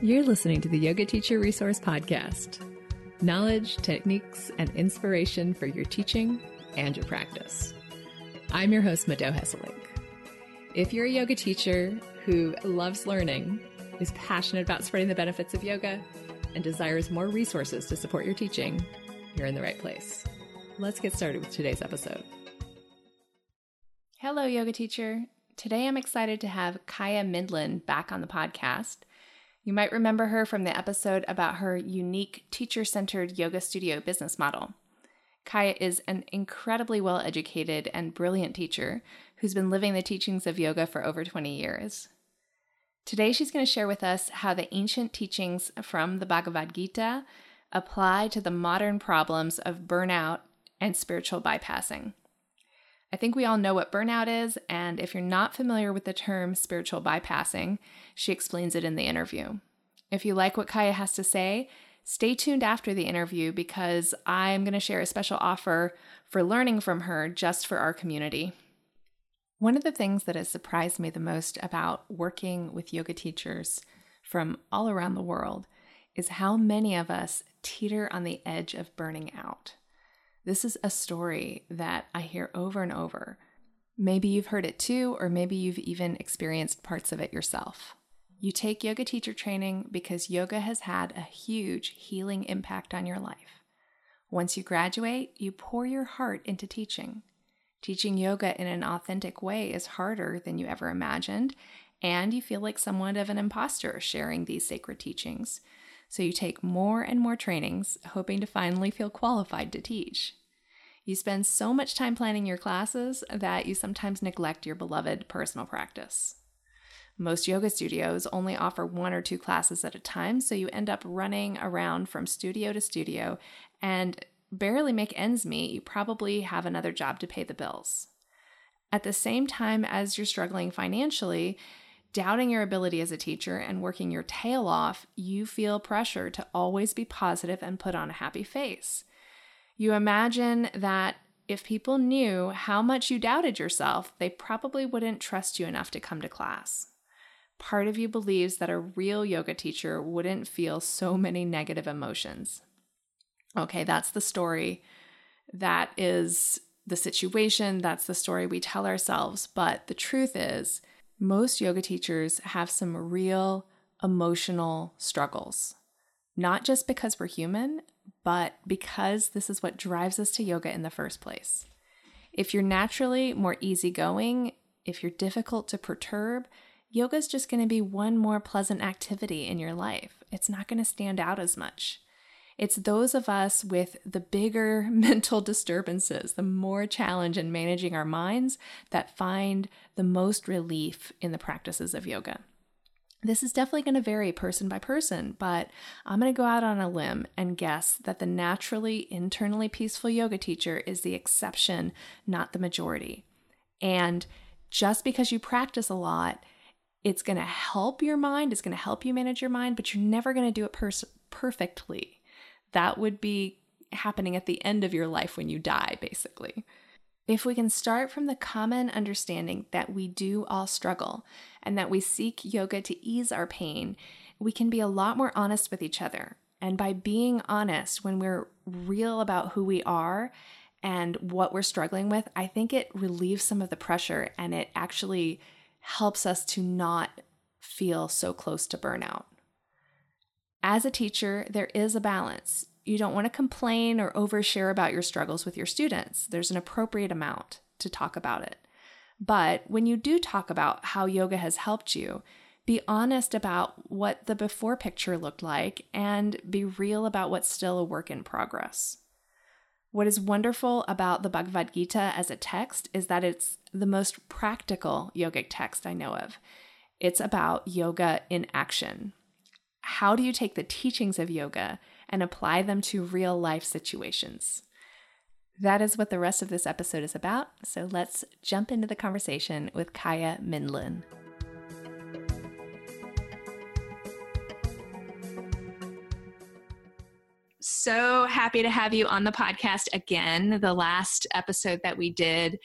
You're listening to the Yoga Teacher Resource Podcast knowledge, techniques, and inspiration for your teaching and your practice. I'm your host, Mado Hesselink. If you're a yoga teacher who loves learning, is passionate about spreading the benefits of yoga, and desires more resources to support your teaching, you're in the right place. Let's get started with today's episode. Hello, yoga teacher. Today I'm excited to have Kaya Mindlin back on the podcast. You might remember her from the episode about her unique teacher centered yoga studio business model. Kaya is an incredibly well educated and brilliant teacher who's been living the teachings of yoga for over 20 years. Today, she's going to share with us how the ancient teachings from the Bhagavad Gita apply to the modern problems of burnout and spiritual bypassing. I think we all know what burnout is, and if you're not familiar with the term spiritual bypassing, she explains it in the interview. If you like what Kaya has to say, stay tuned after the interview because I'm going to share a special offer for learning from her just for our community. One of the things that has surprised me the most about working with yoga teachers from all around the world is how many of us teeter on the edge of burning out. This is a story that I hear over and over. Maybe you've heard it too, or maybe you've even experienced parts of it yourself. You take yoga teacher training because yoga has had a huge healing impact on your life. Once you graduate, you pour your heart into teaching. Teaching yoga in an authentic way is harder than you ever imagined, and you feel like somewhat of an imposter sharing these sacred teachings. So you take more and more trainings, hoping to finally feel qualified to teach. You spend so much time planning your classes that you sometimes neglect your beloved personal practice. Most yoga studios only offer one or two classes at a time, so you end up running around from studio to studio and barely make ends meet. You probably have another job to pay the bills. At the same time as you're struggling financially, doubting your ability as a teacher and working your tail off, you feel pressure to always be positive and put on a happy face. You imagine that if people knew how much you doubted yourself, they probably wouldn't trust you enough to come to class. Part of you believes that a real yoga teacher wouldn't feel so many negative emotions. Okay, that's the story. That is the situation. That's the story we tell ourselves. But the truth is, most yoga teachers have some real emotional struggles, not just because we're human, but because this is what drives us to yoga in the first place. If you're naturally more easygoing, if you're difficult to perturb, yoga is just going to be one more pleasant activity in your life. It's not going to stand out as much. It's those of us with the bigger mental disturbances, the more challenge in managing our minds, that find the most relief in the practices of yoga. This is definitely going to vary person by person, but I'm going to go out on a limb and guess that the naturally internally peaceful yoga teacher is the exception, not the majority. And just because you practice a lot, it's going to help your mind, it's going to help you manage your mind, but you're never going to do it pers- perfectly. That would be happening at the end of your life when you die, basically. If we can start from the common understanding that we do all struggle and that we seek yoga to ease our pain, we can be a lot more honest with each other. And by being honest, when we're real about who we are and what we're struggling with, I think it relieves some of the pressure and it actually helps us to not feel so close to burnout. As a teacher, there is a balance. You don't want to complain or overshare about your struggles with your students. There's an appropriate amount to talk about it. But when you do talk about how yoga has helped you, be honest about what the before picture looked like and be real about what's still a work in progress. What is wonderful about the Bhagavad Gita as a text is that it's the most practical yogic text I know of. It's about yoga in action. How do you take the teachings of yoga and apply them to real life situations. That is what the rest of this episode is about, so let's jump into the conversation with Kaya Mindlin. So happy to have you on the podcast again. The last episode that we did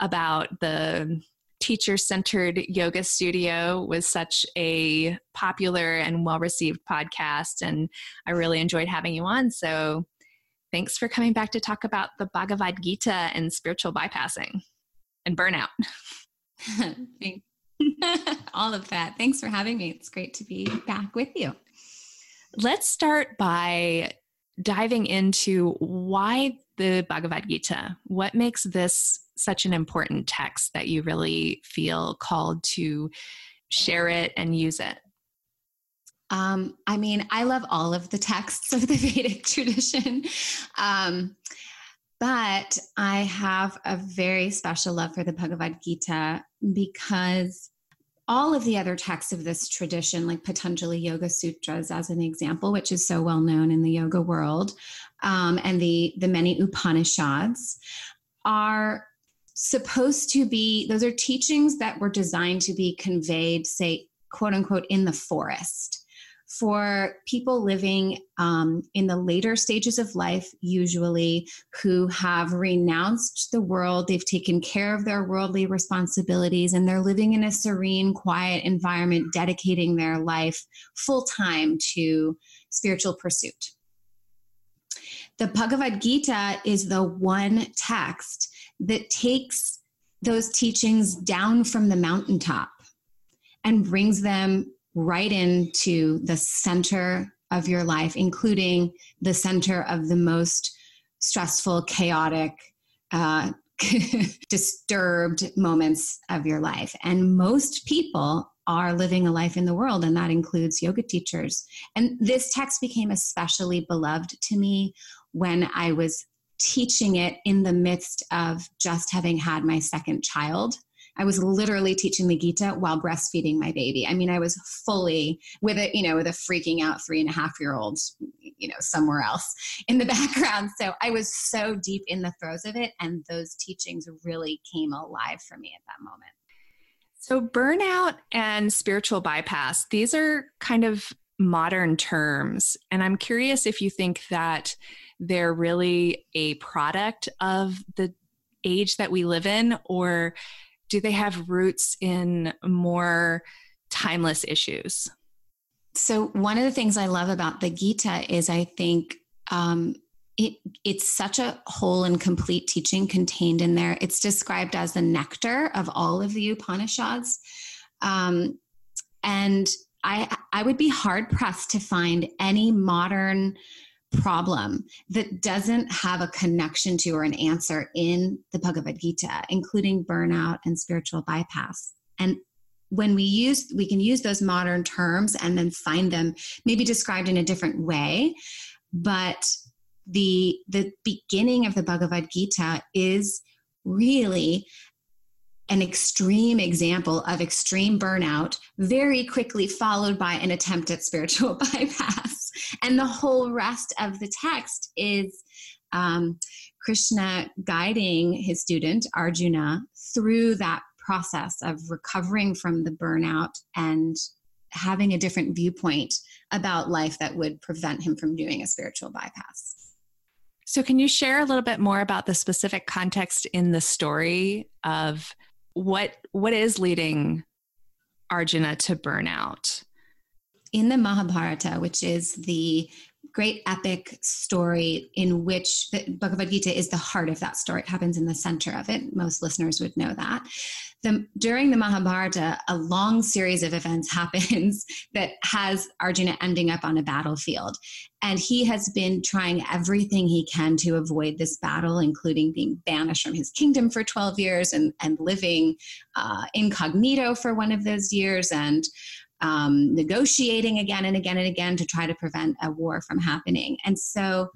about the teacher centered yoga studio was such a popular and well received podcast, and I really enjoyed having you on. So thanks for coming back to talk about the Bhagavad Gita and spiritual bypassing and burnout. All of that. Thanks for having me. It's great to be back with you. Let's start by diving into why the Bhagavad Gita. What makes this such an important text that you really feel called to share it and use it? Um, I mean, I love all of the texts of the Vedic tradition. Um, but I have a very special love for the Bhagavad Gita because all of the other texts of this tradition, like Patanjali Yoga Sutras, as an example, which is so well known in the yoga world, um, and the the many Upanishads, are supposed to be. Those are teachings that were designed to be conveyed, say, quote unquote, in the forest for people living um, in the later stages of life, usually who have renounced the world, they've taken care of their worldly responsibilities, and they're living in a serene, quiet environment, dedicating their life full time to spiritual pursuit. The Bhagavad Gita is the one text that takes those teachings down from the mountaintop and brings them right into the center of your life, including the center of the most stressful, chaotic, uh, disturbed moments of your life. And most people are living a life in the world, and that includes yoga teachers. And this text became especially beloved to me when I was teaching it in the midst of just having had my second child. I was literally teaching the Gita while breastfeeding my baby. I mean, I was fully with a, you know, with a freaking out three and a half year old, you know, somewhere else in the background. So I was so deep in the throes of it. And those teachings really came alive for me at that moment. So, burnout and spiritual bypass, these are kind of modern terms. And I'm curious if you think that they're really a product of the age that we live in, or do they have roots in more timeless issues? So, one of the things I love about the Gita is I think um, it, it's such a whole and complete teaching contained in there. It's described as the nectar of all of the Upanishads. Um, and I, I would be hard pressed to find any modern problem that doesn't have a connection to or an answer in the Bhagavad Gita, including burnout and spiritual bypass. And when we use, we can use those modern terms and then find them maybe described in a different way. But the the beginning of the Bhagavad Gita is really an extreme example of extreme burnout, very quickly followed by an attempt at spiritual bypass. And the whole rest of the text is um, Krishna guiding his student, Arjuna, through that process of recovering from the burnout and having a different viewpoint about life that would prevent him from doing a spiritual bypass. So, can you share a little bit more about the specific context in the story of what what is leading Arjuna to burnout? In the Mahabharata, which is the great epic story in which the Bhagavad Gita is the heart of that story. It happens in the center of it. Most listeners would know that. The, during the Mahabharata, a long series of events happens that has Arjuna ending up on a battlefield. And he has been trying everything he can to avoid this battle, including being banished from his kingdom for 12 years and, and living uh, incognito for one of those years and um, negotiating again and again and again to try to prevent a war from happening. And so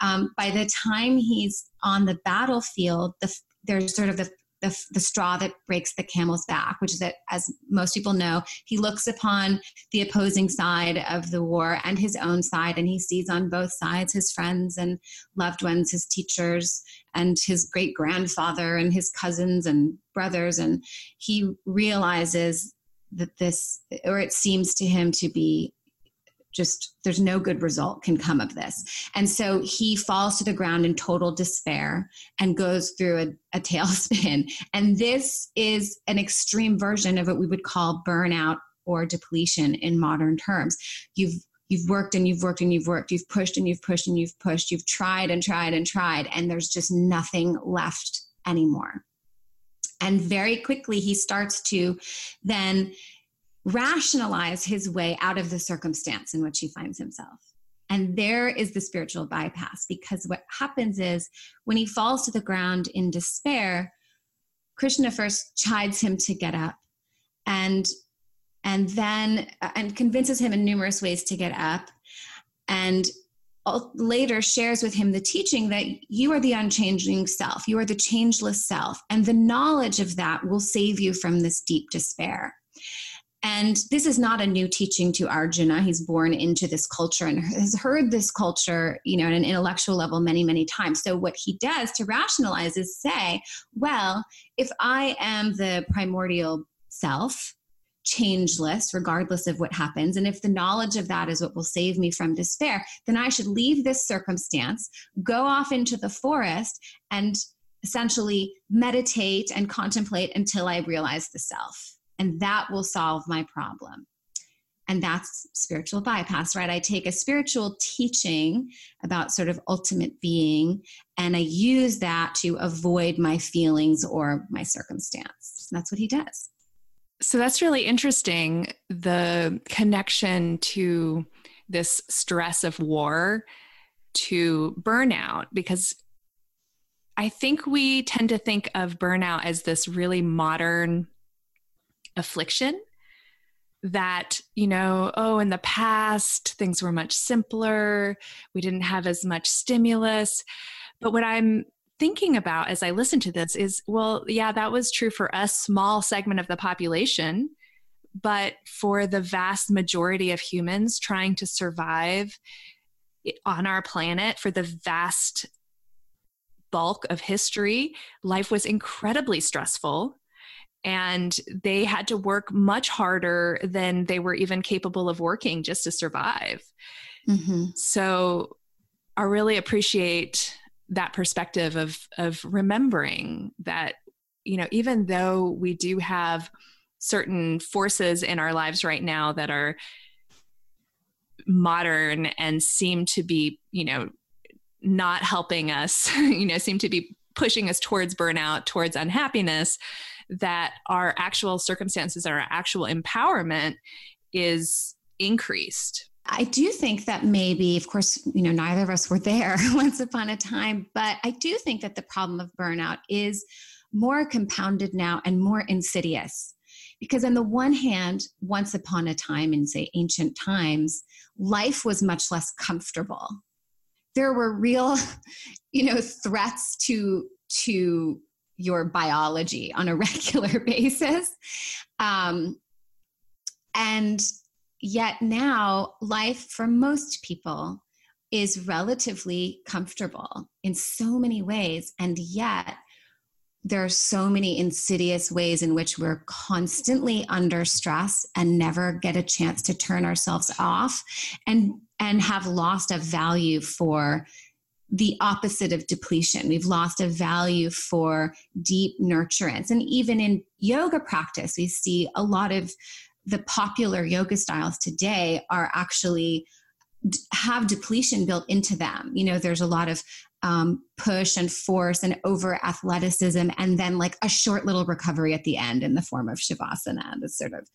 um, by the time he's on the battlefield, the, there's sort of the the, the straw that breaks the camel's back, which is that, as most people know, he looks upon the opposing side of the war and his own side, and he sees on both sides his friends and loved ones, his teachers, and his great grandfather, and his cousins and brothers. And he realizes that this, or it seems to him to be just there's no good result can come of this. And so he falls to the ground in total despair and goes through a, a tailspin. And this is an extreme version of what we would call burnout or depletion in modern terms. You've you've worked and you've worked and you've worked. You've pushed and you've pushed and you've pushed. You've tried and tried and tried and there's just nothing left anymore and very quickly he starts to then rationalize his way out of the circumstance in which he finds himself. And there is the spiritual bypass because what happens is when he falls to the ground in despair, Krishna first chides him to get up and and then and convinces him in numerous ways to get up and later shares with him the teaching that you are the unchanging self you are the changeless self and the knowledge of that will save you from this deep despair and this is not a new teaching to Arjuna. He's born into this culture and has heard this culture, you know, at an intellectual level many, many times. So what he does to rationalize is say, well, if I am the primordial self, changeless, regardless of what happens, and if the knowledge of that is what will save me from despair, then I should leave this circumstance, go off into the forest, and essentially meditate and contemplate until I realize the self. And that will solve my problem. And that's spiritual bypass right? I take a spiritual teaching about sort of ultimate being and i use that to avoid my feelings or my circumstance. That's what he does so that's really interesting the connection to this stress of war to burnout because I think we tend to think of burnout as this really modern affliction that you know oh in the past things were much simpler we didn't have as much stimulus. But what i'm thinking about as i listen to this is well yeah that was true for a small segment of the population but for the vast majority of humans trying to survive on our planet for the vast bulk of history life was incredibly stressful and they had to work much harder than they were even capable of working just to survive. Mm-hmm. So I really appreciate that perspective of of remembering that you know even though we do have certain forces in our lives right now that are modern and seem to be you know not helping us you know seem to be pushing us towards burnout towards unhappiness that our actual circumstances our actual empowerment is increased. I do think that maybe, of course, you know, neither of us were there once upon a time, but I do think that the problem of burnout is more compounded now and more insidious. Because, on the one hand, once upon a time in, say, ancient times, life was much less comfortable. There were real, you know, threats to to your biology on a regular basis. Um, and yet now, life for most people is relatively comfortable in so many ways. And yet, there are so many insidious ways in which we're constantly under stress and never get a chance to turn ourselves off and and have lost a value for the opposite of depletion. We've lost a value for deep nurturance. And even in yoga practice, we see a lot of the popular yoga styles today are actually have depletion built into them. You know, there's a lot of um, push and force and over athleticism, and then like a short little recovery at the end in the form of shavasana. The sort of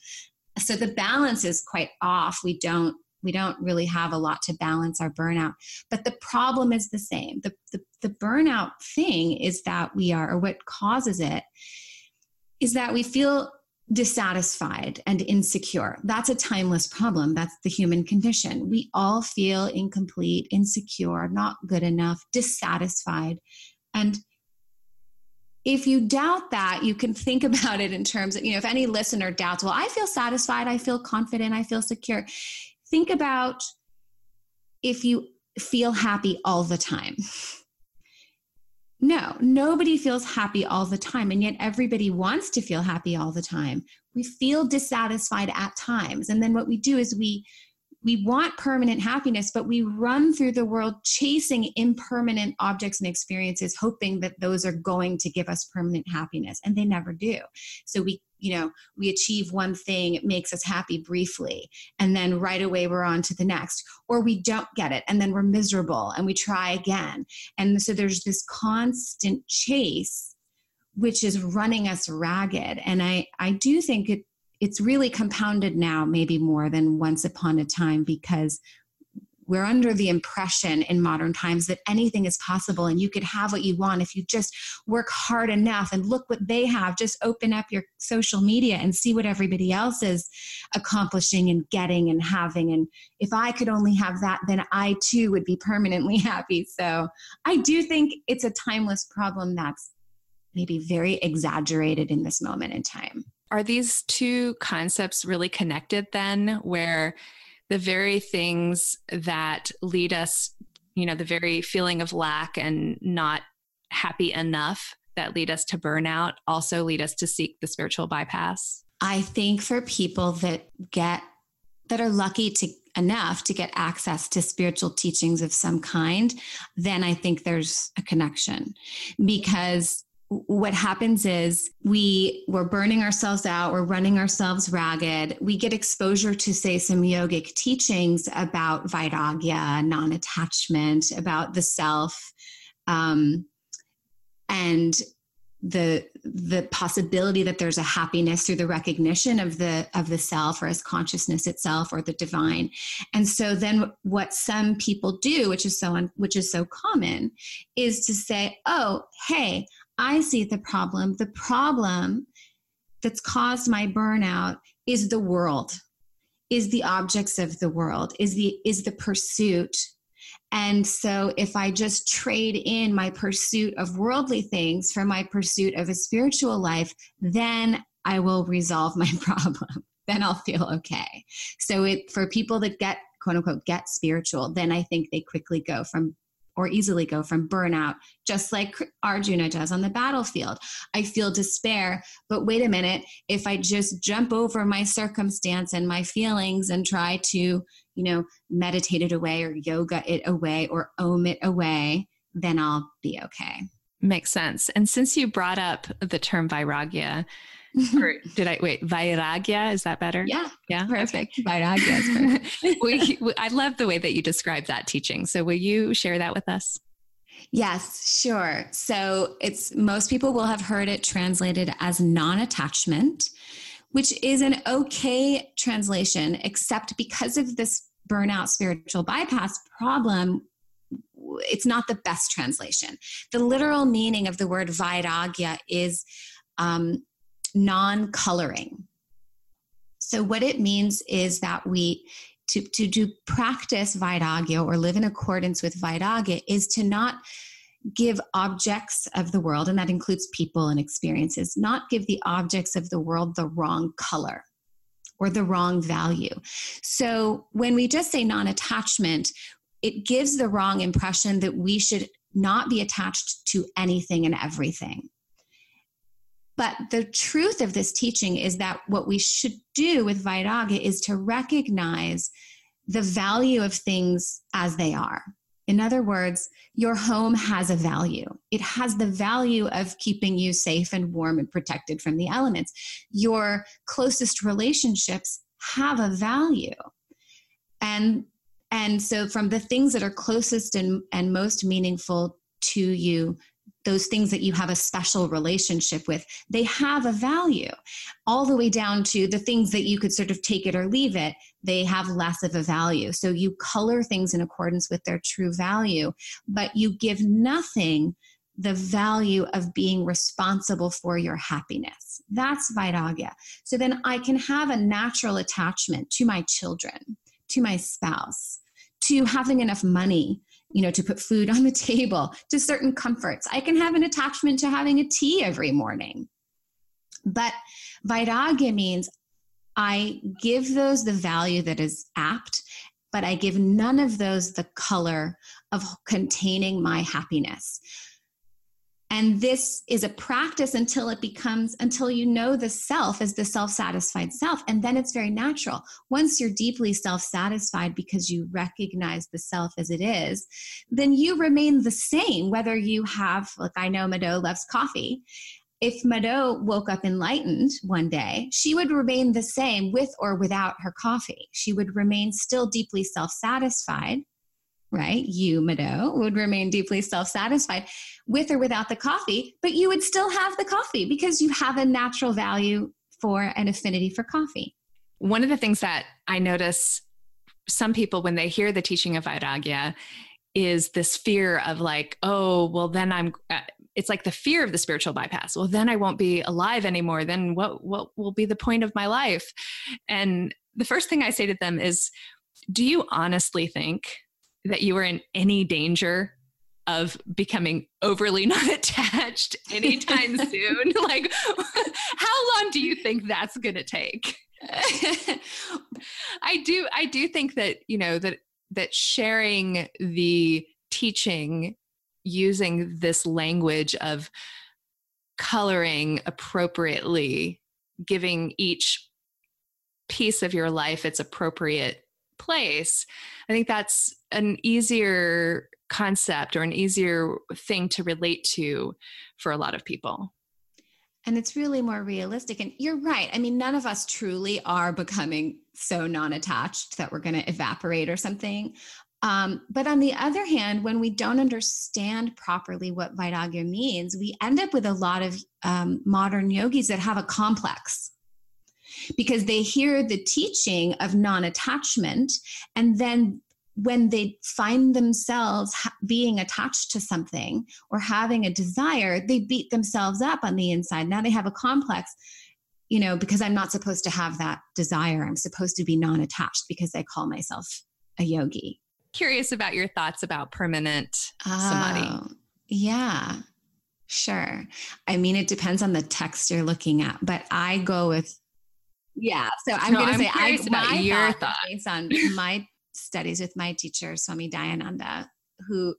so the balance is quite off. We don't we don't really have a lot to balance our burnout but the problem is the same the, the, the burnout thing is that we are or what causes it is that we feel dissatisfied and insecure. That's a timeless problem. That's the human condition. We all feel incomplete insecure not good enough dissatisfied. And if you doubt that, you can think about it in terms of, you know, if any listener doubts, well, I feel satisfied, I feel confident, I feel secure. Think about if you feel happy all the time. No, nobody feels happy all the time, and yet everybody wants to feel happy all the time. We feel dissatisfied at times, and then what we do is we we want permanent happiness, but we run through the world chasing impermanent objects and experiences, hoping that those are going to give us permanent happiness, and they never do. So we, you know, we achieve one thing, it makes us happy briefly, and then right away we're on to the next, or we don't get it, and then we're miserable, and we try again. And so there's this constant chase, which is running us ragged. And I, I do think it it's really compounded now, maybe more than once upon a time, because we're under the impression in modern times that anything is possible and you could have what you want if you just work hard enough and look what they have. Just open up your social media and see what everybody else is accomplishing and getting and having. And if I could only have that, then I too would be permanently happy. So I do think it's a timeless problem that's maybe very exaggerated in this moment in time. Are these two concepts really connected then, where the very things that lead us, you know, the very feeling of lack and not happy enough that lead us to burnout also lead us to seek the spiritual bypass? I think for people that get that are lucky to enough to get access to spiritual teachings of some kind, then I think there's a connection because what happens is we we're burning ourselves out we're running ourselves ragged. We get exposure to say some yogic teachings about vairagya non-attachment about the self um, and the the possibility that there's a happiness through the recognition of the of the self or as consciousness itself or the divine. And so then what some people do which is so un, which is so common is to say oh hey I see the problem. The problem that's caused my burnout is the world, is the objects of the world, is the is the pursuit. And so if I just trade in my pursuit of worldly things for my pursuit of a spiritual life, then I will resolve my problem. then I'll feel okay. So it for people that get quote unquote get spiritual, then I think they quickly go from or easily go from burnout, just like Arjuna does on the battlefield. I feel despair, but wait a minute, if I just jump over my circumstance and my feelings and try to, you know, meditate it away or yoga it away or om it away, then I'll be okay. Makes sense. And since you brought up the term vairagya, or did I wait? Vairagya is that better? Yeah, yeah, perfect. Vairagya. we, I love the way that you describe that teaching. So, will you share that with us? Yes, sure. So, it's most people will have heard it translated as non-attachment, which is an okay translation, except because of this burnout spiritual bypass problem, it's not the best translation. The literal meaning of the word vairagya is um, non coloring. So, what it means is that we, to, to do practice Vairagya or live in accordance with Vairagya, is to not give objects of the world, and that includes people and experiences, not give the objects of the world the wrong color or the wrong value. So, when we just say non attachment, it gives the wrong impression that we should not be attached to anything and everything. But the truth of this teaching is that what we should do with Vairagya is to recognize the value of things as they are. In other words, your home has a value. It has the value of keeping you safe and warm and protected from the elements. Your closest relationships have a value. And and so from the things that are closest and, and most meaningful to you those things that you have a special relationship with, they have a value. All the way down to the things that you could sort of take it or leave it, they have less of a value. So you color things in accordance with their true value, but you give nothing the value of being responsible for your happiness. That's Vairagya. So then I can have a natural attachment to my children, to my spouse, to having enough money you know, to put food on the table, to certain comforts. I can have an attachment to having a tea every morning. But Vairagya means I give those the value that is apt, but I give none of those the color of containing my happiness. And this is a practice until it becomes, until you know the self as the self satisfied self. And then it's very natural. Once you're deeply self satisfied because you recognize the self as it is, then you remain the same, whether you have, like I know Mado loves coffee. If Mado woke up enlightened one day, she would remain the same with or without her coffee. She would remain still deeply self satisfied right? You, Mado, would remain deeply self satisfied with or without the coffee, but you would still have the coffee because you have a natural value for an affinity for coffee. One of the things that I notice some people when they hear the teaching of Vairagya is this fear of like, oh, well, then I'm. Uh, it's like the fear of the spiritual bypass. Well, then I won't be alive anymore. Then what? What will be the point of my life? And the first thing I say to them is, do you honestly think that you are in any danger of becoming overly not attached anytime soon? like, how long do you think that's going to take? I do, I do think that, you know, that, that sharing the teaching using this language of coloring appropriately, giving each piece of your life its appropriate place, I think that's an easier concept or an easier thing to relate to for a lot of people. And it's really more realistic. And you're right. I mean, none of us truly are becoming so non attached that we're going to evaporate or something. Um, but on the other hand, when we don't understand properly what Vairagya means, we end up with a lot of um, modern yogis that have a complex because they hear the teaching of non attachment and then when they find themselves being attached to something or having a desire, they beat themselves up on the inside. Now they have a complex, you know, because I'm not supposed to have that desire. I'm supposed to be non attached because I call myself a yogi. Curious about your thoughts about permanent oh, samadhi. Yeah, sure. I mean, it depends on the text you're looking at, but I go with yeah. So I'm no, going to say I, my your thought based on my studies with my teacher Swami Dayananda, who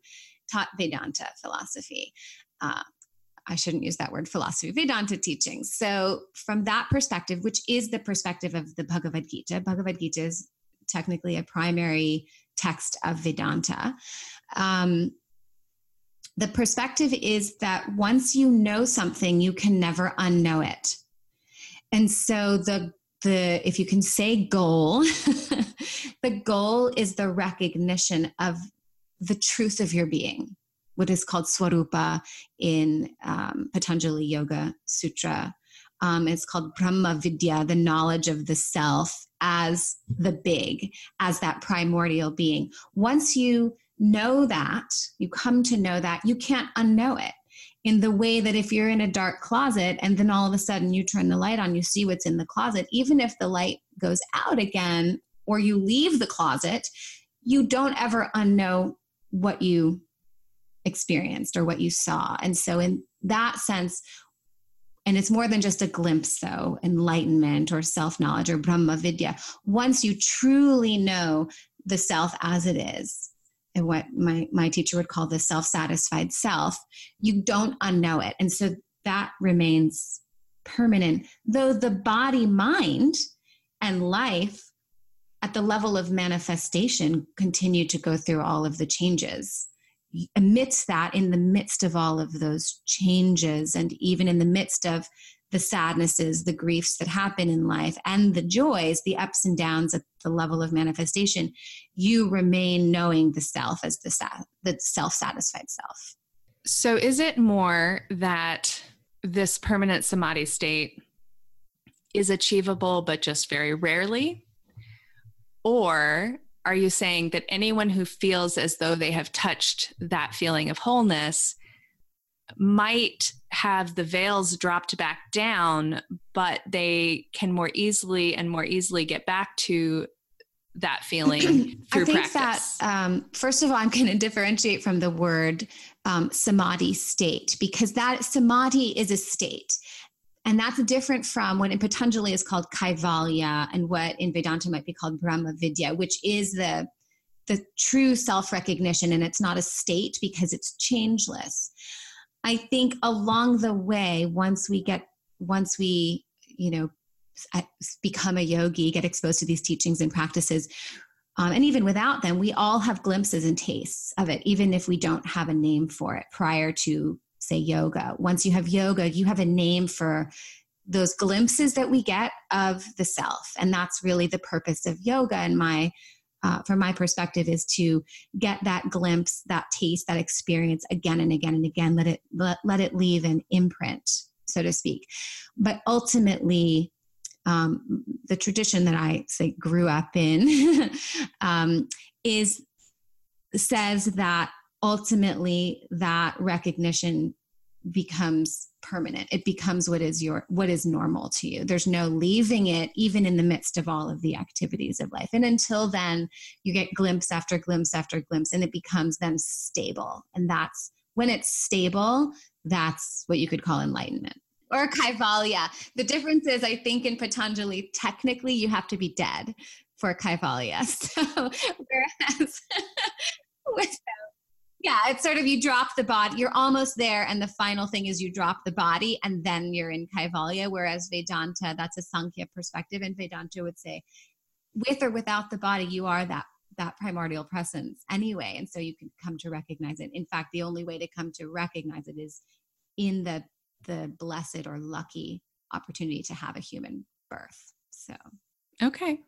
taught Vedanta philosophy. Uh, I shouldn't use that word philosophy, Vedanta teachings. So, from that perspective, which is the perspective of the Bhagavad Gita, Bhagavad Gita is technically a primary text of Vedanta. Um, the perspective is that once you know something, you can never unknow it. And so the the if you can say goal the goal is the recognition of the truth of your being what is called swarupa in um, patanjali yoga sutra. Um, it's called brahma vidya the knowledge of the self as the big as that primordial being. Once you know that you come to know that you can't unknow it in the way that if you're in a dark closet and then all of a sudden you turn the light on, you see what's in the closet, even if the light goes out again or you leave the closet, you don't ever unknow what you experienced or what you saw. And so, in that sense, and it's more than just a glimpse, though, enlightenment or self knowledge or Brahma Vidya. Once you truly know the self as it is, and what my, my teacher would call the self satisfied self, you don't unknow it. And so that remains permanent, though the body, mind, and life at the level of manifestation continue to go through all of the changes. Amidst that, in the midst of all of those changes, and even in the midst of the sadnesses, the griefs that happen in life, and the joys, the ups and downs at the level of manifestation, you remain knowing the self as the, the self satisfied self. So, is it more that this permanent samadhi state is achievable, but just very rarely? Or are you saying that anyone who feels as though they have touched that feeling of wholeness might have the veils dropped back down, but they can more easily and more easily get back to that feeling through I think practice? That, um, first of all, I'm going to differentiate from the word um, samadhi state because that samadhi is a state. And that's different from what in Patanjali is called kaivalya and what in Vedanta might be called Brahma Vidya, which is the the true self recognition. And it's not a state because it's changeless. I think along the way, once we get, once we, you know, become a yogi, get exposed to these teachings and practices, um, and even without them, we all have glimpses and tastes of it, even if we don't have a name for it prior to, say, yoga. Once you have yoga, you have a name for those glimpses that we get of the self. And that's really the purpose of yoga. And my, uh, from my perspective, is to get that glimpse, that taste, that experience again and again and again. Let it let, let it leave an imprint, so to speak. But ultimately, um, the tradition that I say grew up in um, is says that ultimately that recognition becomes permanent. It becomes what is your what is normal to you. There's no leaving it even in the midst of all of the activities of life. And until then you get glimpse after glimpse after glimpse and it becomes then stable. And that's when it's stable that's what you could call enlightenment. Or kaivalya. The difference is, I think in Patanjali, technically you have to be dead for kaivalya. So, whereas yeah, it's sort of you drop the body, you're almost there, and the final thing is you drop the body, and then you're in kaivalya. Whereas Vedanta, that's a Sankhya perspective, and Vedanta would say, with or without the body, you are that that primordial presence anyway, and so you can come to recognize it. In fact, the only way to come to recognize it is in the the blessed or lucky opportunity to have a human birth. So, okay.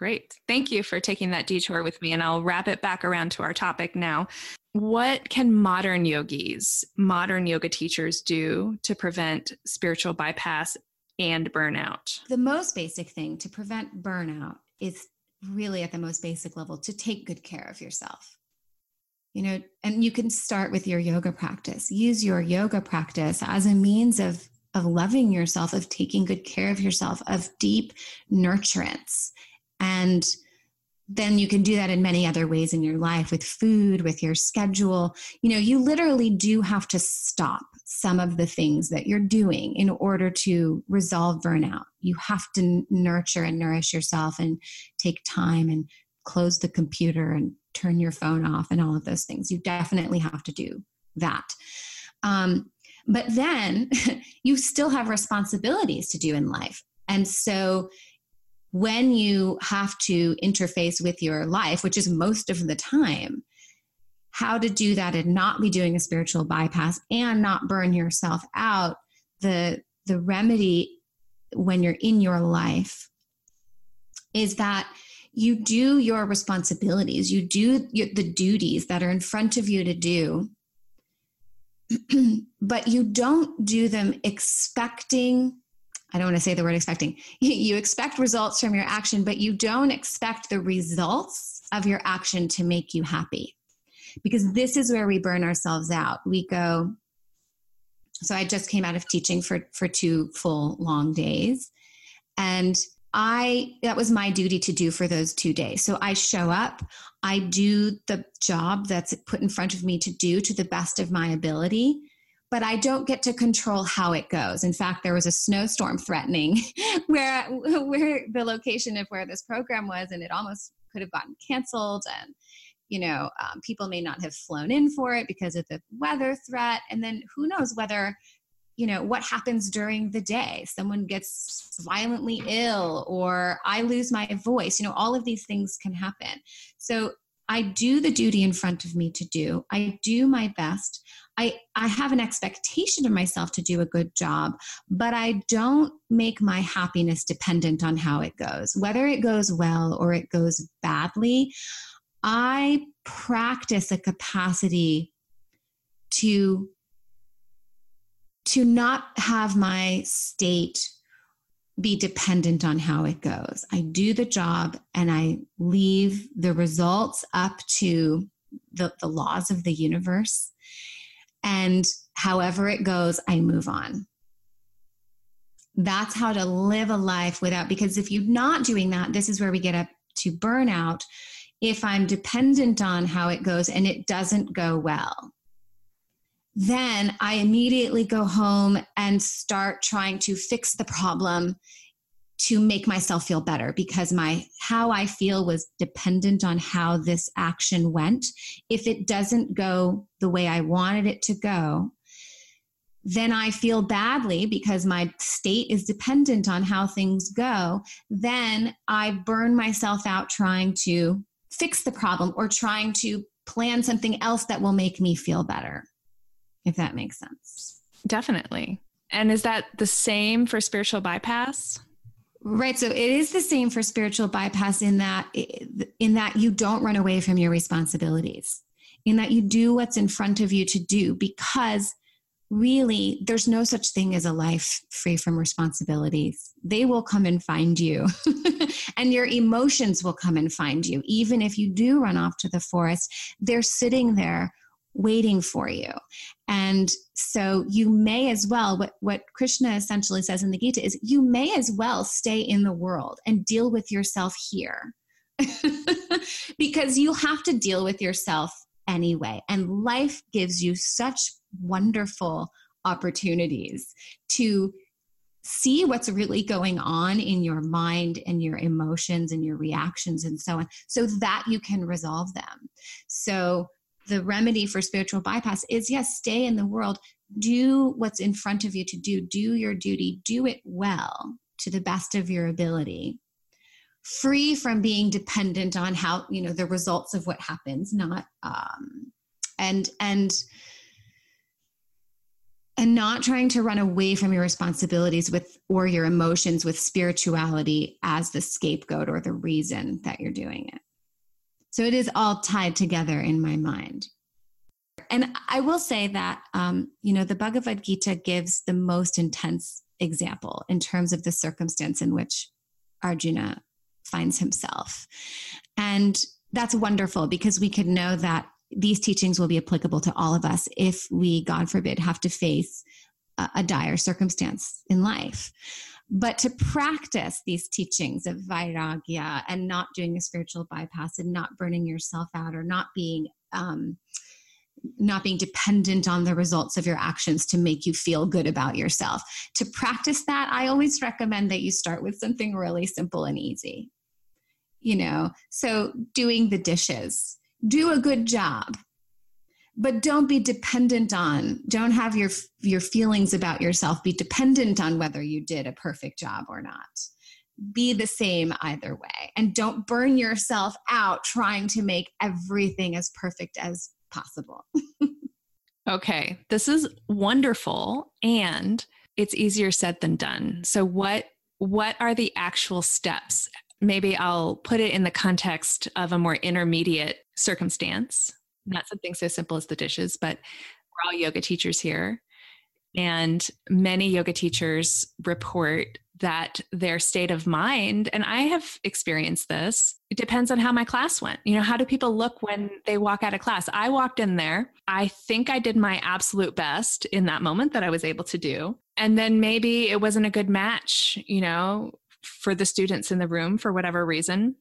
Great. Thank you for taking that detour with me. And I'll wrap it back around to our topic now. What can modern yogis, modern yoga teachers do to prevent spiritual bypass and burnout? The most basic thing to prevent burnout is really at the most basic level to take good care of yourself you know and you can start with your yoga practice use your yoga practice as a means of of loving yourself of taking good care of yourself of deep nurturance and then you can do that in many other ways in your life with food with your schedule you know you literally do have to stop some of the things that you're doing in order to resolve burnout you have to nurture and nourish yourself and take time and close the computer and turn your phone off and all of those things. You definitely have to do that. Um, but then you still have responsibilities to do in life. And so when you have to interface with your life, which is most of the time, how to do that and not be doing a spiritual bypass and not burn yourself out, the the remedy when you're in your life is that you do your responsibilities, you do the duties that are in front of you to do, but you don't do them expecting. I don't want to say the word expecting. You expect results from your action, but you don't expect the results of your action to make you happy. Because this is where we burn ourselves out. We go, so I just came out of teaching for, for two full long days. And I that was my duty to do for those two days. So I show up, I do the job that's put in front of me to do to the best of my ability, but I don't get to control how it goes. In fact, there was a snowstorm threatening where where the location of where this program was, and it almost could have gotten canceled and you know um, people may not have flown in for it because of the weather threat. And then who knows whether you know what happens during the day? Someone gets violently ill or i lose my voice you know all of these things can happen. So i do the duty in front of me to do. I do my best. I i have an expectation of myself to do a good job but i don't make my happiness dependent on how it goes. Whether it goes well or it goes badly i practice a capacity to to not have my state be dependent on how it goes. I do the job and I leave the results up to the, the laws of the universe. And however it goes, I move on. That's how to live a life without, because if you're not doing that, this is where we get up to burnout. If I'm dependent on how it goes and it doesn't go well, then I immediately go home and start trying to fix the problem to make myself feel better because my how I feel was dependent on how this action went. If it doesn't go the way I wanted it to go, then I feel badly because my state is dependent on how things go, then I burn myself out trying to fix the problem or trying to plan something else that will make me feel better, if that makes sense. Definitely. And is that the same for spiritual bypass? Right. So it is the same for spiritual bypass in that in that you don't run away from your responsibilities. In that you do what's in front of you to do because really there's no such thing as a life free from responsibilities. They will come and find you. and your emotions will come and find you even if you do run off to the forest. They're sitting there waiting for you. And so you may as well, what, what Krishna essentially says in the Gita is you may as well stay in the world and deal with yourself here. because you have to deal with yourself anyway. And life gives you such wonderful opportunities to see what's really going on in your mind and your emotions and your reactions and so on so that you can resolve them. So the remedy for spiritual bypass is yes, stay in the world, do what's in front of you to do, do your duty, do it well to the best of your ability. Free from being dependent on how, you know, the results of what happens, not um and and and not trying to run away from your responsibilities with or your emotions with spirituality as the scapegoat or the reason that you're doing it. So it is all tied together in my mind. And I will say that, um, you know, the Bhagavad Gita gives the most intense example in terms of the circumstance in which Arjuna finds himself. And that's wonderful because we can know that these teachings will be applicable to all of us if we, God forbid, have to face a, a dire circumstance in life. But to practice these teachings of vairagya and not doing a spiritual bypass and not burning yourself out or not being um, not being dependent on the results of your actions to make you feel good about yourself. To practice that, I always recommend that you start with something really simple and easy. You know, so doing the dishes, do a good job but don't be dependent on don't have your your feelings about yourself be dependent on whether you did a perfect job or not. Be the same either way and don't burn yourself out trying to make everything as perfect as possible. Okay this is wonderful and it's easier said than done. So what what are the actual steps? Maybe i'll put it in the context of a more intermediate circumstance not something so simple as the dishes, but we're all yoga teachers here. And many yoga teachers report that their state of mind, and I have experienced this, it depends on how my class went. You know, how do people look when they walk out of class? I walked in there. I think I did my absolute best in that moment that I was able to do. And then maybe it wasn't a good match, you know, for the students in the room for whatever reason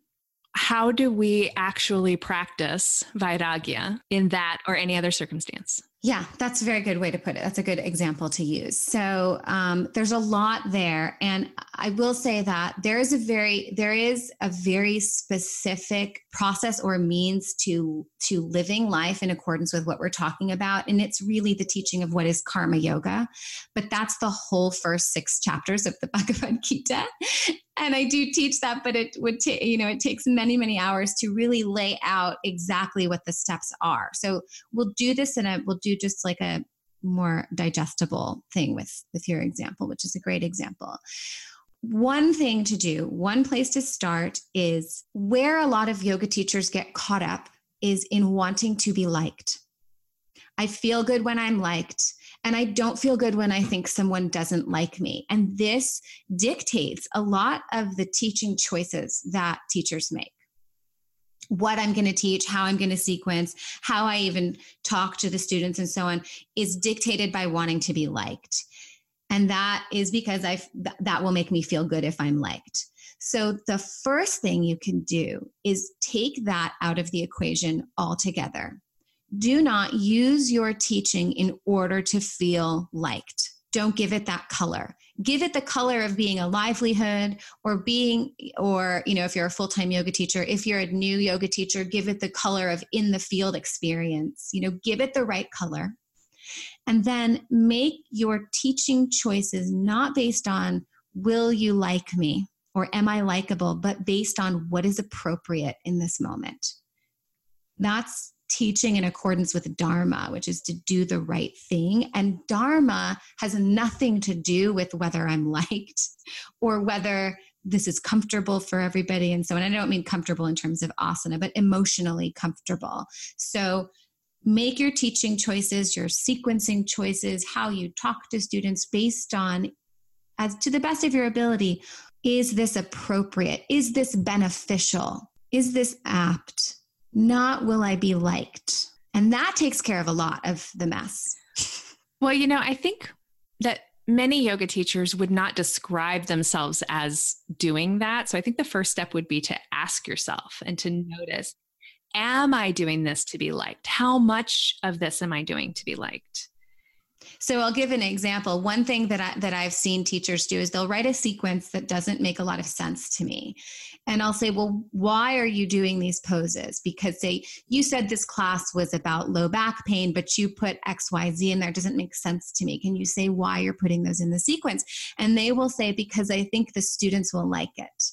how do we actually practice vairagya in that or any other circumstance? Yeah, that's a very good way to put it. That's a good example to use. So um, there's a lot there, and I will say that there is a very there is a very specific process or means to to living life in accordance with what we're talking about, and it's really the teaching of what is karma yoga. But that's the whole first six chapters of the Bhagavad Gita, and I do teach that, but it would take, you know, it takes many, many hours to really lay out exactly what the steps are. So we'll do this in a, we'll do just like a more digestible thing with, with your example, which is a great example. One thing to do, one place to start is where a lot of yoga teachers get caught up is in wanting to be liked. I feel good when I'm liked. And I don't feel good when I think someone doesn't like me. And this dictates a lot of the teaching choices that teachers make. What I'm going to teach, how I'm going to sequence, how I even talk to the students, and so on is dictated by wanting to be liked. And that is because I th- that will make me feel good if I'm liked. So the first thing you can do is take that out of the equation altogether do not use your teaching in order to feel liked. Don't give it that color. Give it the color of being a livelihood or being, or, you know, if you're a full time yoga teacher, if you're a new yoga teacher, give it the color of in the field experience. You know, give it the right color And then make your teaching choices not based on will you like me or am I likable, but based on what is appropriate in this moment. That's teaching in accordance with Dharma, which is to do the right thing. And Dharma has nothing to do with whether I'm liked or whether this is comfortable for everybody and so on. I don't mean comfortable in terms of asana, but emotionally comfortable. So make your teaching choices, your sequencing choices, how you talk to students based on, as to the best of your ability, is this appropriate? Is this beneficial? Is this apt? Not will I be liked? And that takes care of a lot of the mess. Well, you know, I think that many yoga teachers would not describe themselves as doing that. So I think the first step would be to ask yourself and to notice Am I doing this to be liked? How much of this am I doing to be liked? So I'll give an example. One thing that I, that I've seen teachers do is they'll write a sequence that doesn't make a lot of sense to me. And I'll say, "Well, why are you doing these poses?" Because say you said this class was about low back pain, but you put XYZ in there it doesn't make sense to me. Can you say why you're putting those in the sequence? And they will say because I think the students will like it.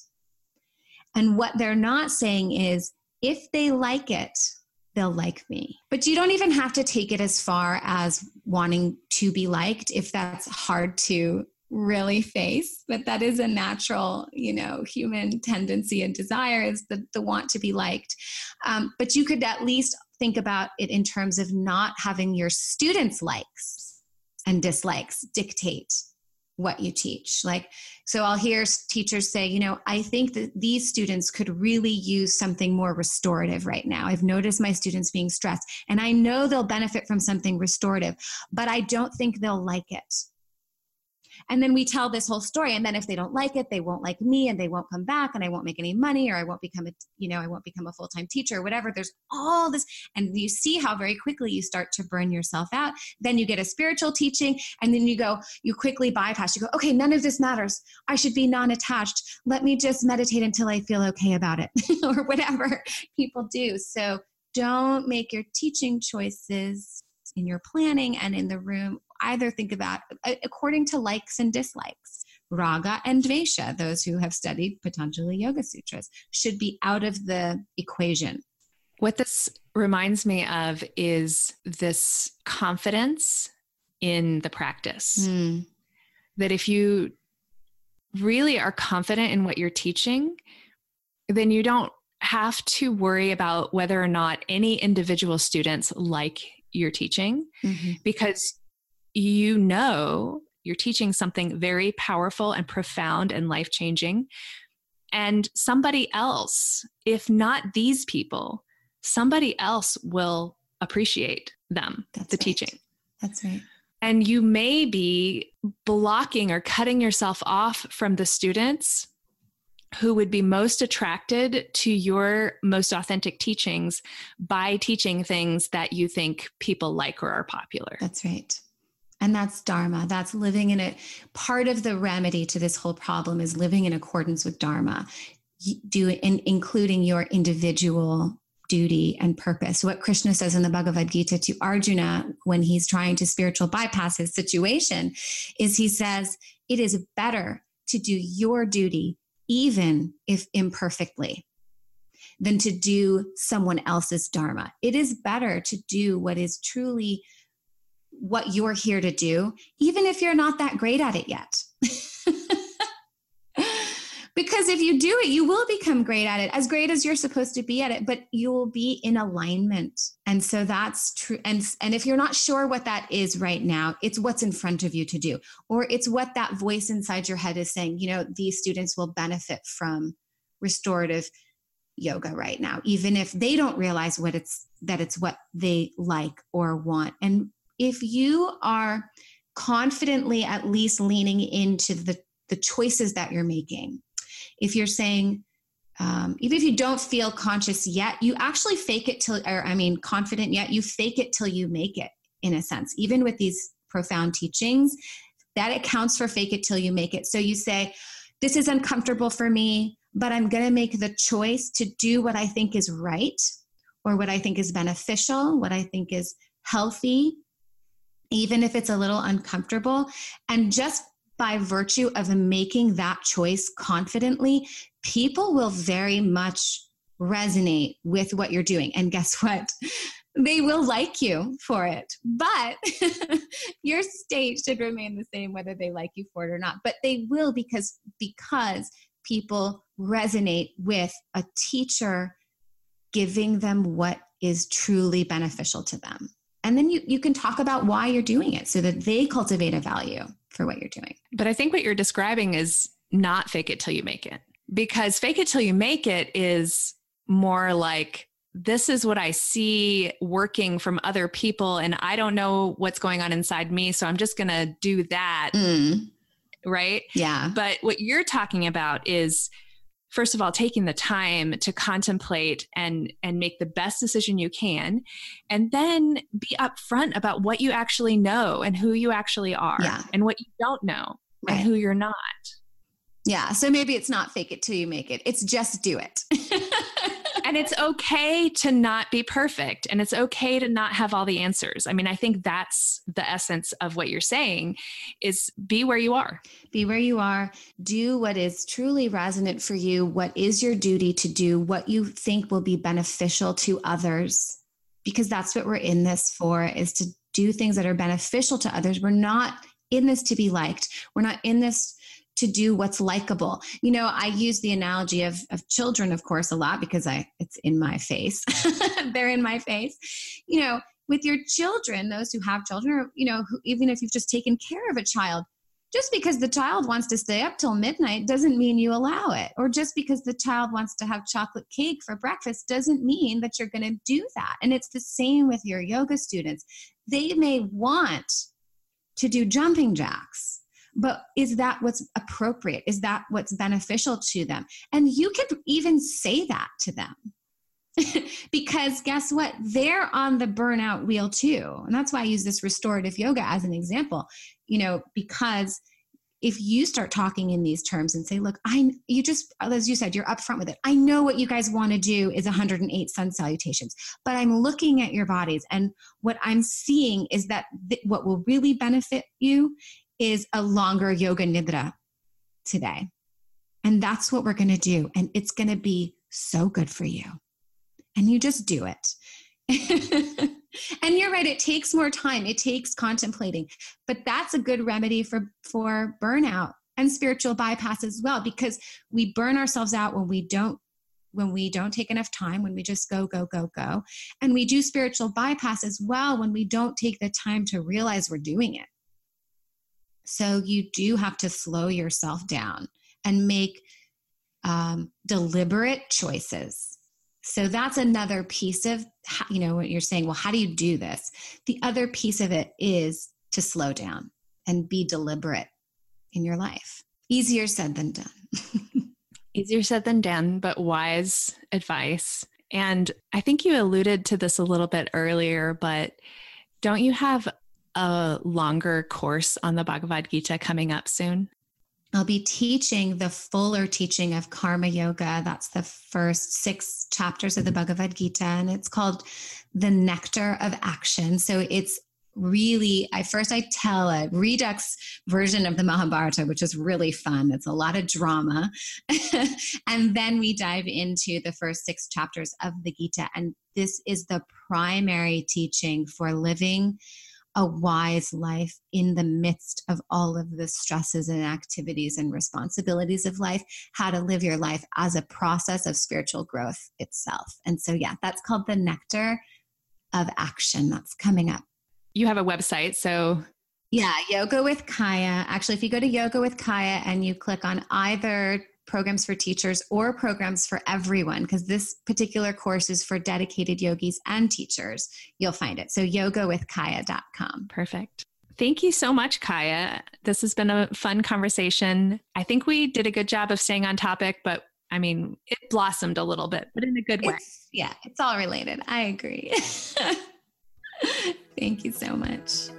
And what they're not saying is if they like it, they'll like me. But you don't even have to take it as far as wanting to be liked if that's hard to really face but that is a natural you know human tendency and desire is the, the want to be liked um, but you could at least think about it in terms of not having your students likes and dislikes dictate what you teach. Like, so I'll hear teachers say, you know, I think that these students could really use something more restorative right now. I've noticed my students being stressed, and I know they'll benefit from something restorative, but I don't think they'll like it and then we tell this whole story. And then if they don't like it they won't like me and they won't come back and i won't make any money or i won't become a you know i won't become a full-time teacher or whatever. There's all this and you see how very quickly you start to burn yourself out. Then you get a spiritual teaching and then you go you quickly bypass. You go okay none of this matters. I should be non-attached. Let me just meditate until i feel okay about it or whatever people do. So don't make your teaching choices in your planning and in the room either think about according to likes and dislikes. Raga and Dvesha, those who have studied Patanjali Yoga Sutras, should be out of the equation. What this reminds me of is this confidence in the practice. Mm. That if you really are confident in what you're teaching, then you don't have to worry about whether or not any individual students like your teaching mm-hmm. because you know you're teaching something very powerful and profound and life changing. And somebody else, if not these people, somebody else will appreciate them, That's the right. teaching. That's right. And you may be blocking or cutting yourself off from the students who would be most attracted to your most authentic teachings by teaching things that you think people like or are popular. That's right. And that's Dharma. That's living in it. Part of the remedy to this whole problem is living in accordance with Dharma, do in, including your individual duty and purpose. What Krishna says in the Bhagavad Gita to Arjuna when he's trying to spiritual bypass his situation is he says, It is better to do your duty, even if imperfectly, than to do someone else's Dharma. It is better to do what is truly what you're here to do, even if you're not that great at it yet. because if you do it, you will become great at it, as great as you're supposed to be at it, but you will be in alignment. And so that's true. And, and if you're not sure what that is right now, it's what's in front of you to do, or it's what that voice inside your head is saying, you know, these students will benefit from restorative yoga right now even if they don't realize what it's that it's what they like or want and if you are confidently at least leaning into the, the choices that you're making, if you're saying, um, even if you don't feel conscious yet, you actually fake it till, or I mean, confident yet, you fake it till you make it, in a sense. Even with these profound teachings, that accounts for fake it till you make it. So you say, This is uncomfortable for me, but I'm going to make the choice to do what I think is right or what I think is beneficial, what I think is healthy, even if it's a little uncomfortable. And just by virtue of making that choice confidently, people will very much resonate with what you're doing. And guess what? They will like you for it, but your state should remain the same whether they like you for it or not. But they will because because people resonate with a teacher giving them what is truly beneficial to them. And then you, you can talk about why you're doing it so that they cultivate a value for what you're doing. But I think what you're describing is not fake it till you make it. Because fake it till you make it is more like this is what I see working from other people, and I don't know what's going on inside me. So I'm just going to do that. Mm. Right. Yeah. But what you're talking about is first of all taking the time to contemplate and and make the best decision you can and then be upfront about what you actually know and who you actually are yeah. and what you don't know right. and who you're not yeah so maybe it's not fake it till you make it it's just do it and it's okay to not be perfect and it's okay to not have all the answers. I mean, I think that's the essence of what you're saying is be where you are. Be where you are. Do what is truly resonant for you. What is your duty to do? What you think will be beneficial to others because that's what we're in this for is to do things that are beneficial to others. We're not in this to be liked. We're not in this to do what's likable. You know, I use the analogy of, of children, of course, a lot because I it's in my face. They're in my face. You know, with your children, those who have children, or you know, who, even if you've just taken care of a child, just because the child wants to stay up till midnight doesn't mean you allow it. Or just because the child wants to have chocolate cake for breakfast doesn't mean that you're going to do that. And it's the same with your yoga students. They may want to do jumping jacks but is that what's appropriate? Is that what's beneficial to them? And you could even say that to them. Because guess what? They're on the burnout wheel too. And that's why i use this restorative yoga as an example you know because if you start talking in these terms and say look i you just as you said you're upfront with it. I know what you guys want to do is 108 sun salutations but i'm looking at your bodies and what i'm seeing is that th- what will really benefit you is a longer yoga nidra today. And that's what we're going to do. And it's going to be so good for you. And you just do it. and you're right, it takes more time, it takes contemplating. But that's a good remedy for, for burnout and spiritual bypass as well, because we burn ourselves out when we don't when we don't take enough time, when we just go, go, go, go. And we do spiritual bypass as well when we don't take the time to realize we're doing it. So you do have to slow yourself down and make um, deliberate choices. So that's another piece of, you know, what you're saying, well, how do you do this? The other piece of it is to slow down and be deliberate in your life. Easier said than done. Easier said than done, but wise advice. And I think you alluded to this a little bit earlier, but don't you have a longer course on the Bhagavad Gita coming up soon? I'll be teaching the fuller teaching of Karma Yoga. That's the first six chapters of the Bhagavad Gita, and it's called The Nectar of Action. So it's really I first I tell a redux version of the Mahabharata, which is really fun. It's a lot of drama. and then we dive into the first six chapters of the Gita. And this is the primary teaching for living a wise life in the midst of all of the stresses and activities and responsibilities of life, how to live your life as a process of spiritual growth itself. And so, yeah, that's called the nectar of action that's coming up. You have a website, so yeah, Yoga with Kaya. Actually, if you go to Yoga with Kaya and you click on either programs for teachers or programs for everyone because this particular course is for dedicated yogis and teachers. You'll find it. So yogawithkaya.com. Perfect. Thank you so much, Kaya. This has been a fun conversation. I think we did a good job of staying on topic, but I mean, it blossomed a little bit, but in a good way. It's, yeah, it's all related. I agree. Thank you so much.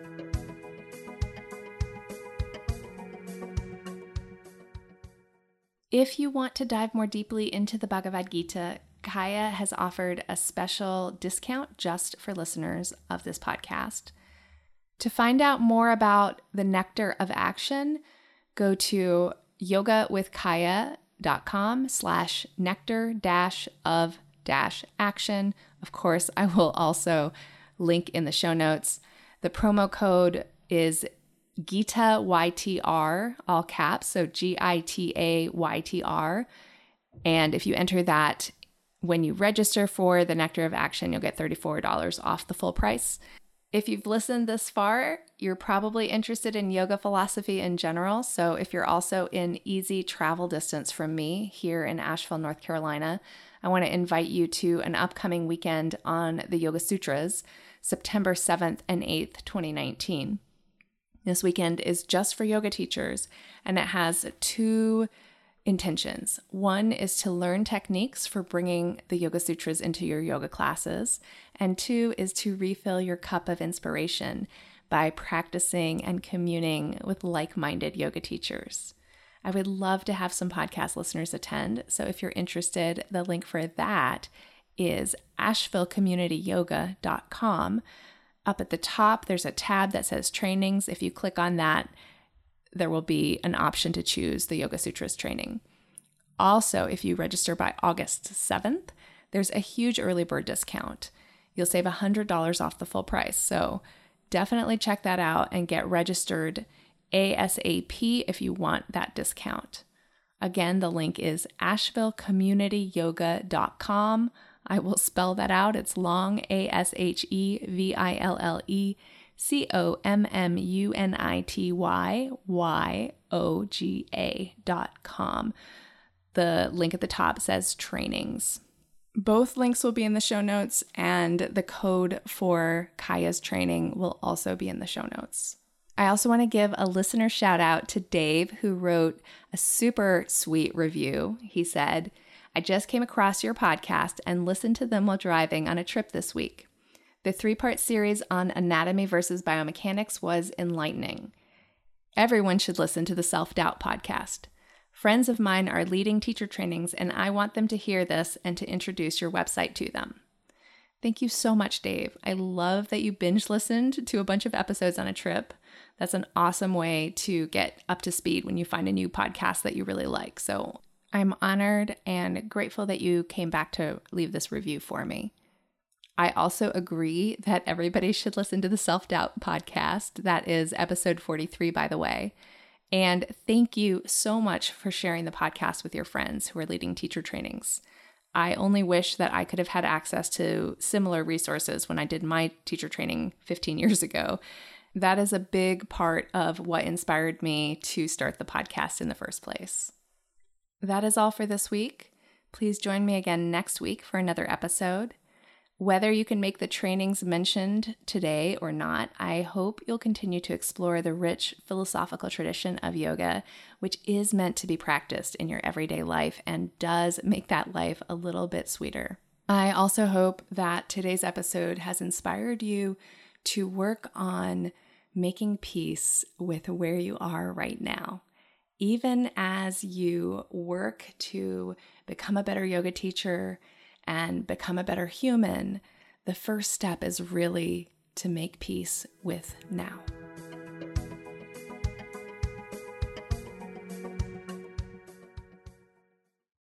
If you want to dive more deeply into the Bhagavad Gita, Kaya has offered a special discount just for listeners of this podcast. To find out more about the Nectar of Action, go to yogawithkaya.com slash nectar dash of dash action. Of course, I will also link in the show notes. The promo code is Gita YTR, all caps, so G I T A Y T R. And if you enter that when you register for the Nectar of Action, you'll get $34 off the full price. If you've listened this far, you're probably interested in yoga philosophy in general. So, if you're also in easy travel distance from me here in Asheville, North Carolina, I want to invite you to an upcoming weekend on the Yoga Sutras, September 7th and 8th, 2019. This weekend is just for yoga teachers, and it has two intentions. One is to learn techniques for bringing the Yoga Sutras into your yoga classes, and two is to refill your cup of inspiration by practicing and communing with like minded yoga teachers. I would love to have some podcast listeners attend. So if you're interested, the link for that is ashevillecommunityyoga.com. Up at the top, there's a tab that says trainings. If you click on that, there will be an option to choose the Yoga Sutras training. Also, if you register by August 7th, there's a huge early bird discount. You'll save $100 off the full price. So definitely check that out and get registered ASAP if you want that discount. Again, the link is ashevillecommunityyoga.com. I will spell that out. It's long A S H E V I L L E C O M M U N I T Y Y O G A dot com. The link at the top says trainings. Both links will be in the show notes, and the code for Kaya's training will also be in the show notes. I also want to give a listener shout out to Dave, who wrote a super sweet review. He said, I just came across your podcast and listened to them while driving on a trip this week. The three part series on anatomy versus biomechanics was enlightening. Everyone should listen to the Self Doubt podcast. Friends of mine are leading teacher trainings, and I want them to hear this and to introduce your website to them. Thank you so much, Dave. I love that you binge listened to a bunch of episodes on a trip. That's an awesome way to get up to speed when you find a new podcast that you really like. So I'm honored and grateful that you came back to leave this review for me. I also agree that everybody should listen to the Self Doubt podcast. That is episode 43, by the way. And thank you so much for sharing the podcast with your friends who are leading teacher trainings. I only wish that I could have had access to similar resources when I did my teacher training 15 years ago. That is a big part of what inspired me to start the podcast in the first place. That is all for this week. Please join me again next week for another episode. Whether you can make the trainings mentioned today or not, I hope you'll continue to explore the rich philosophical tradition of yoga, which is meant to be practiced in your everyday life and does make that life a little bit sweeter. I also hope that today's episode has inspired you to work on making peace with where you are right now. Even as you work to become a better yoga teacher, and become a better human, the first step is really to make peace with now.